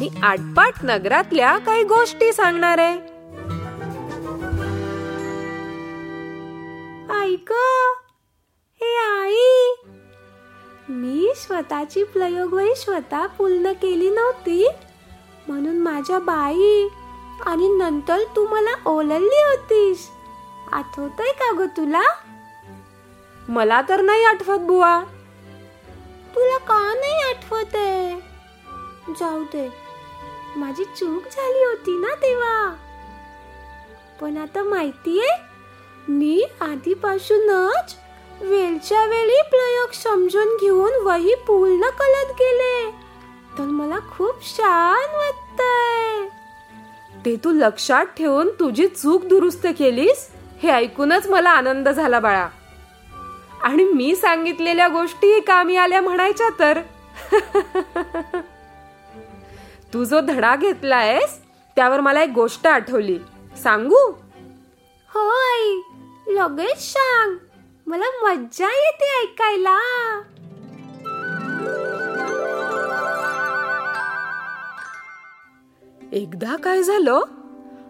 मी आटपाट नगरातल्या काही गोष्टी सांगणार आहे. ऐक हे आई मी स्वतःची प्रयोगवही स्वतः पूर्ण केली नव्हती. म्हणून माझ्या बाई आणि नंतर तू मला ओललली होतीस. आठवतय का ग तुला? मला तर नाही आठवत बुवा. तुला का नाही आठवत आहे जाऊ दे. माझी चूक झाली होती ना तेव्हा. पण आता माहितीये मी आधीपासूनच वेळच्या वेळी प्रयोग समजून घेऊन वही पूर्ण कलत गेले. तर मला खूप छान वाटतय. ते तू लक्षात ठेवून तुझी चूक दुरुस्त केलीस हे ऐकूनच मला आनंद झाला बाळा. आणि मी सांगितलेल्या गोष्टी कामी आल्या म्हणायच्या तर. तू जो धडा घेतलायस त्यावर मला एक गोष्ट आठवली. सांगू? हो आई लगेच सांग. मला मज्जा येते ऐकायला. एकदा काय झालं?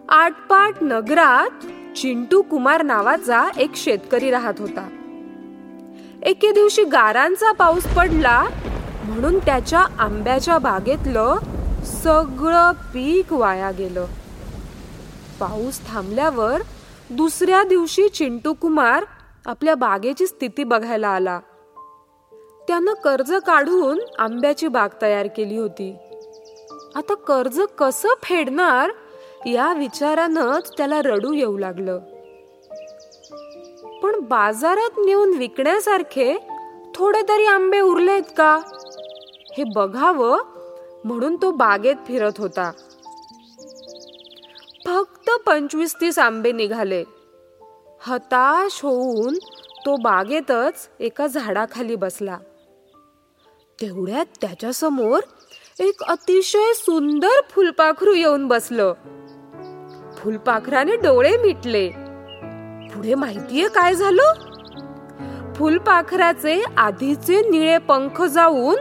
आटपाट नगरात चिंटू कुमार नावाचा एक शेतकरी राहत होता. एके दिवशी गारांचा पाऊस पडला म्हणून त्याच्या आंब्याच्या बागेतलं सगळं पीक वाया गेलं. पाऊस थांबल्यावर दुसऱ्या दिवशी चिंटू कुमार आपल्या बागेची स्थिती बघायला आला. त्यानं कर्ज काढून आंब्याची बाग तयार केली होती. आता कर्ज कसं फेडणार या विचारानंच त्याला रडू येऊ लागलं. पण बाजारात नेऊन विकण्यासारखे थोडे तरी आंबे उरलेत का? हे बघावं म्हणून तो बागेत फिरत होता. फक्त पंचवीस तीस आंबे निघाले. हताश होऊन तो बागेतच एका झाडाखाली बसला. तेवढ्यात त्याच्यासमोर एक अतिशय सुंदर फुलपाखरू येऊन बसलं. फुलपाखराने डोळे मिटले. पुढे माहितीये काय झालं? फुलपाखराचे आधीचे निळे पंख जाऊन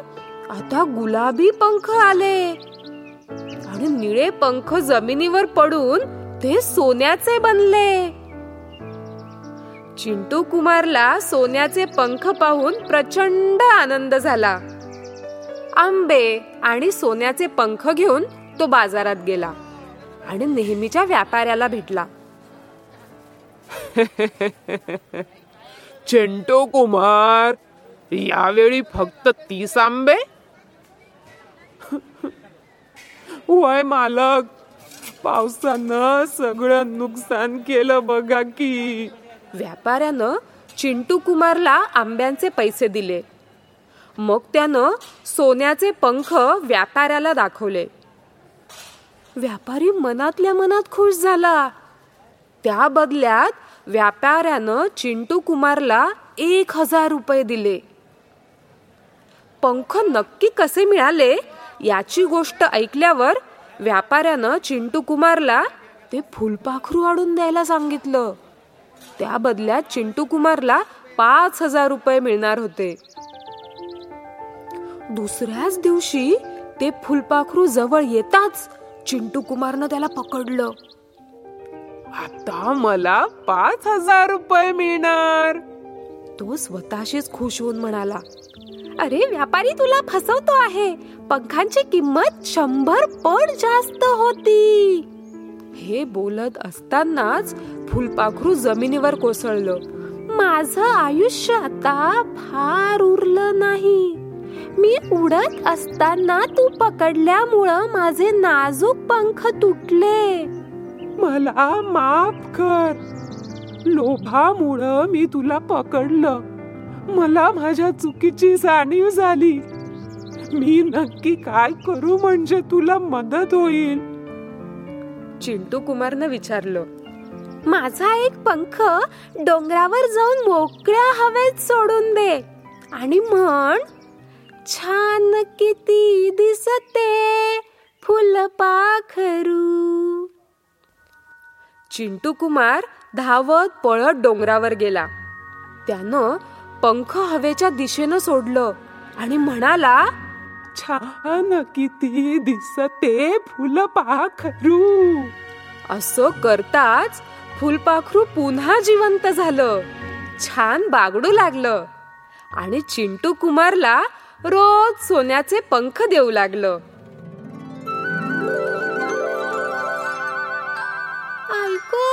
आता गुलाबी पंख आले. आणि निळे पंख जमिनीवर पडून ते सोन्याचे बनले. चिंटू कुमारला सोन्याचे पंख पाहून प्रचंड आनंद झाला. आंबे आणि सोन्याचे पंख घेऊन तो बाजारात गेला आणि नेहमीच्या व्यापाऱ्याला भेटला. चिंटू कुमार यावेळी फक्त तीस आंबे? वय मालक. पावसानं सगळं नुकसान केलं बघा की. व्यापाऱ्यानं चिंटू कुमारला आंब्यांचे पैसे दिले. मग त्यानं सोन्याचे पंख व्यापाऱ्याला दाखवले. व्यापारी मनातल्या मनात खुश झाला. त्या बदल्यात व्यापाऱ्यानं चिंटू कुमारला एक हजार रुपये दिले. पंख नक्की कसे मिळाले? याची गोष्ट ऐकल्यावर व्यापाऱ्यानं चिंटू कुमारला ते फुलपाखरू आणून द्यायला सांगितलं. त्या बदल्यात चिंटू कुमारला पाच हजार रुपये मिळणार होते. दुसऱ्याच दिवशी ते फुलपाखरू जवळ येताच चिंटू कुमारनं त्याला पकडलं. आता मला पाच हजार रुपये मिळणार. तो स्वतःशीच खुश होऊन म्हणाला. अरे व्यापारी तुला फसवतो आहे. पंखांची किंमत शंभर पट जास्त होती. हे बोलत असतानाच फुलपाखरू जमिनीवर कोसळलं. माझं आयुष्य आता फार उरलं नाही. मी उडत असताना तू पकडल्यामुळं माझे नाजूक पंख तुटले. मला माफ कर. लोभामुळं मी तुला पकडलं. मला माझ्या चुकीची जाणीव झाली. मी नक्की काय करू म्हणजे तुला मदत होईल? चिंटू कुमारनं विचारलं माझा एक पंख डोंगरावर जाऊन मोकळ्या हवेत सोडून दे आणि म्हण छान किती दिसते फुल पाखरू. चिंटू कुमार धावत पळत डोंगरावर गेला. त्यानं पंख हवेच्या दिशेनं सोडलं आणि म्हणाला छान किती दिसते फुलपाखरू. असं करताच फुलपाखरू पुन्हा जिवंत झालं. छान बागडू लागलं आणि चिंटू कुमारला रोज सोन्याचे पंख देऊ लागलं. ऐको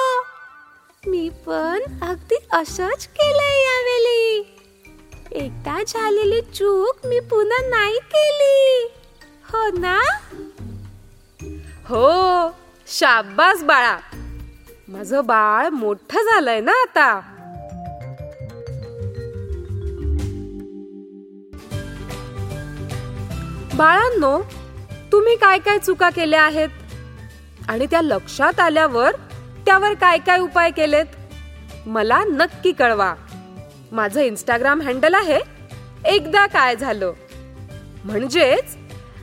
मी पण अगदी असंच केलंय यावे एकदा झालेली चूक मी पुन्हा नाही केली. हो ना? हो शाबास बाळा. माझं बाळ मोठं झालंय ना आता. बाळांनो तुम्ही काय काय चुका केल्या आहेत? आणि त्या लक्षात आल्यावर त्यावर काय काय उपाय केलेत? मला नक्की कळवा. माझं इंस्टाग्राम हँडल आहे एकदा काय झालं? म्हणजेच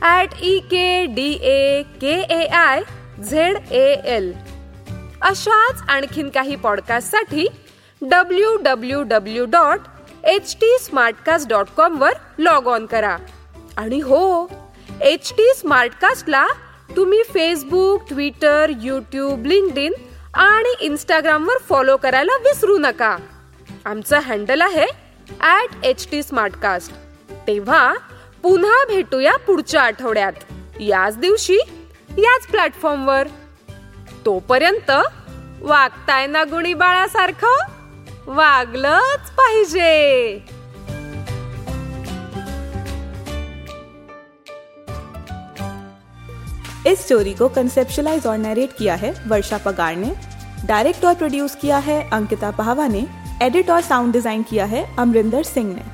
at E K D A K A I Z A L अशाच आणखीन काही पॉडकास्टसाठी W W W dot H T Smartcast dot com वर लॉग ऑन करा. आणि हो एच टी स्मार्टकास्टला तुम्ही Facebook Twitter YouTube LinkedIn आणि इंस्टाग्रामवर फॉलो करायला विसरू नका. आमचं हँडल आहे ॲट एच टी स्मार्टकास्ट तेव्हा पुन्हा भेटूया पुढच्या आठवड्यात. याच दिवशी याच प्लॅटफॉर्मवर तोपर्यंत वागताय ना गुणी बाळासारखं वागलंच पाहिजे. इस स्टोरी को कंसेप्शलाइज और नरेट किया है वर्षा पगार ने. डायरेक्ट और प्रोड्यूस किया है अंकिता पाहवा ने. एडिट और साउंड डिजाइन किया है अमरिंदर सिंह ने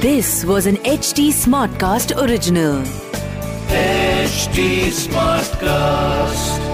This was an HT Smartcast original. HT Smartcast.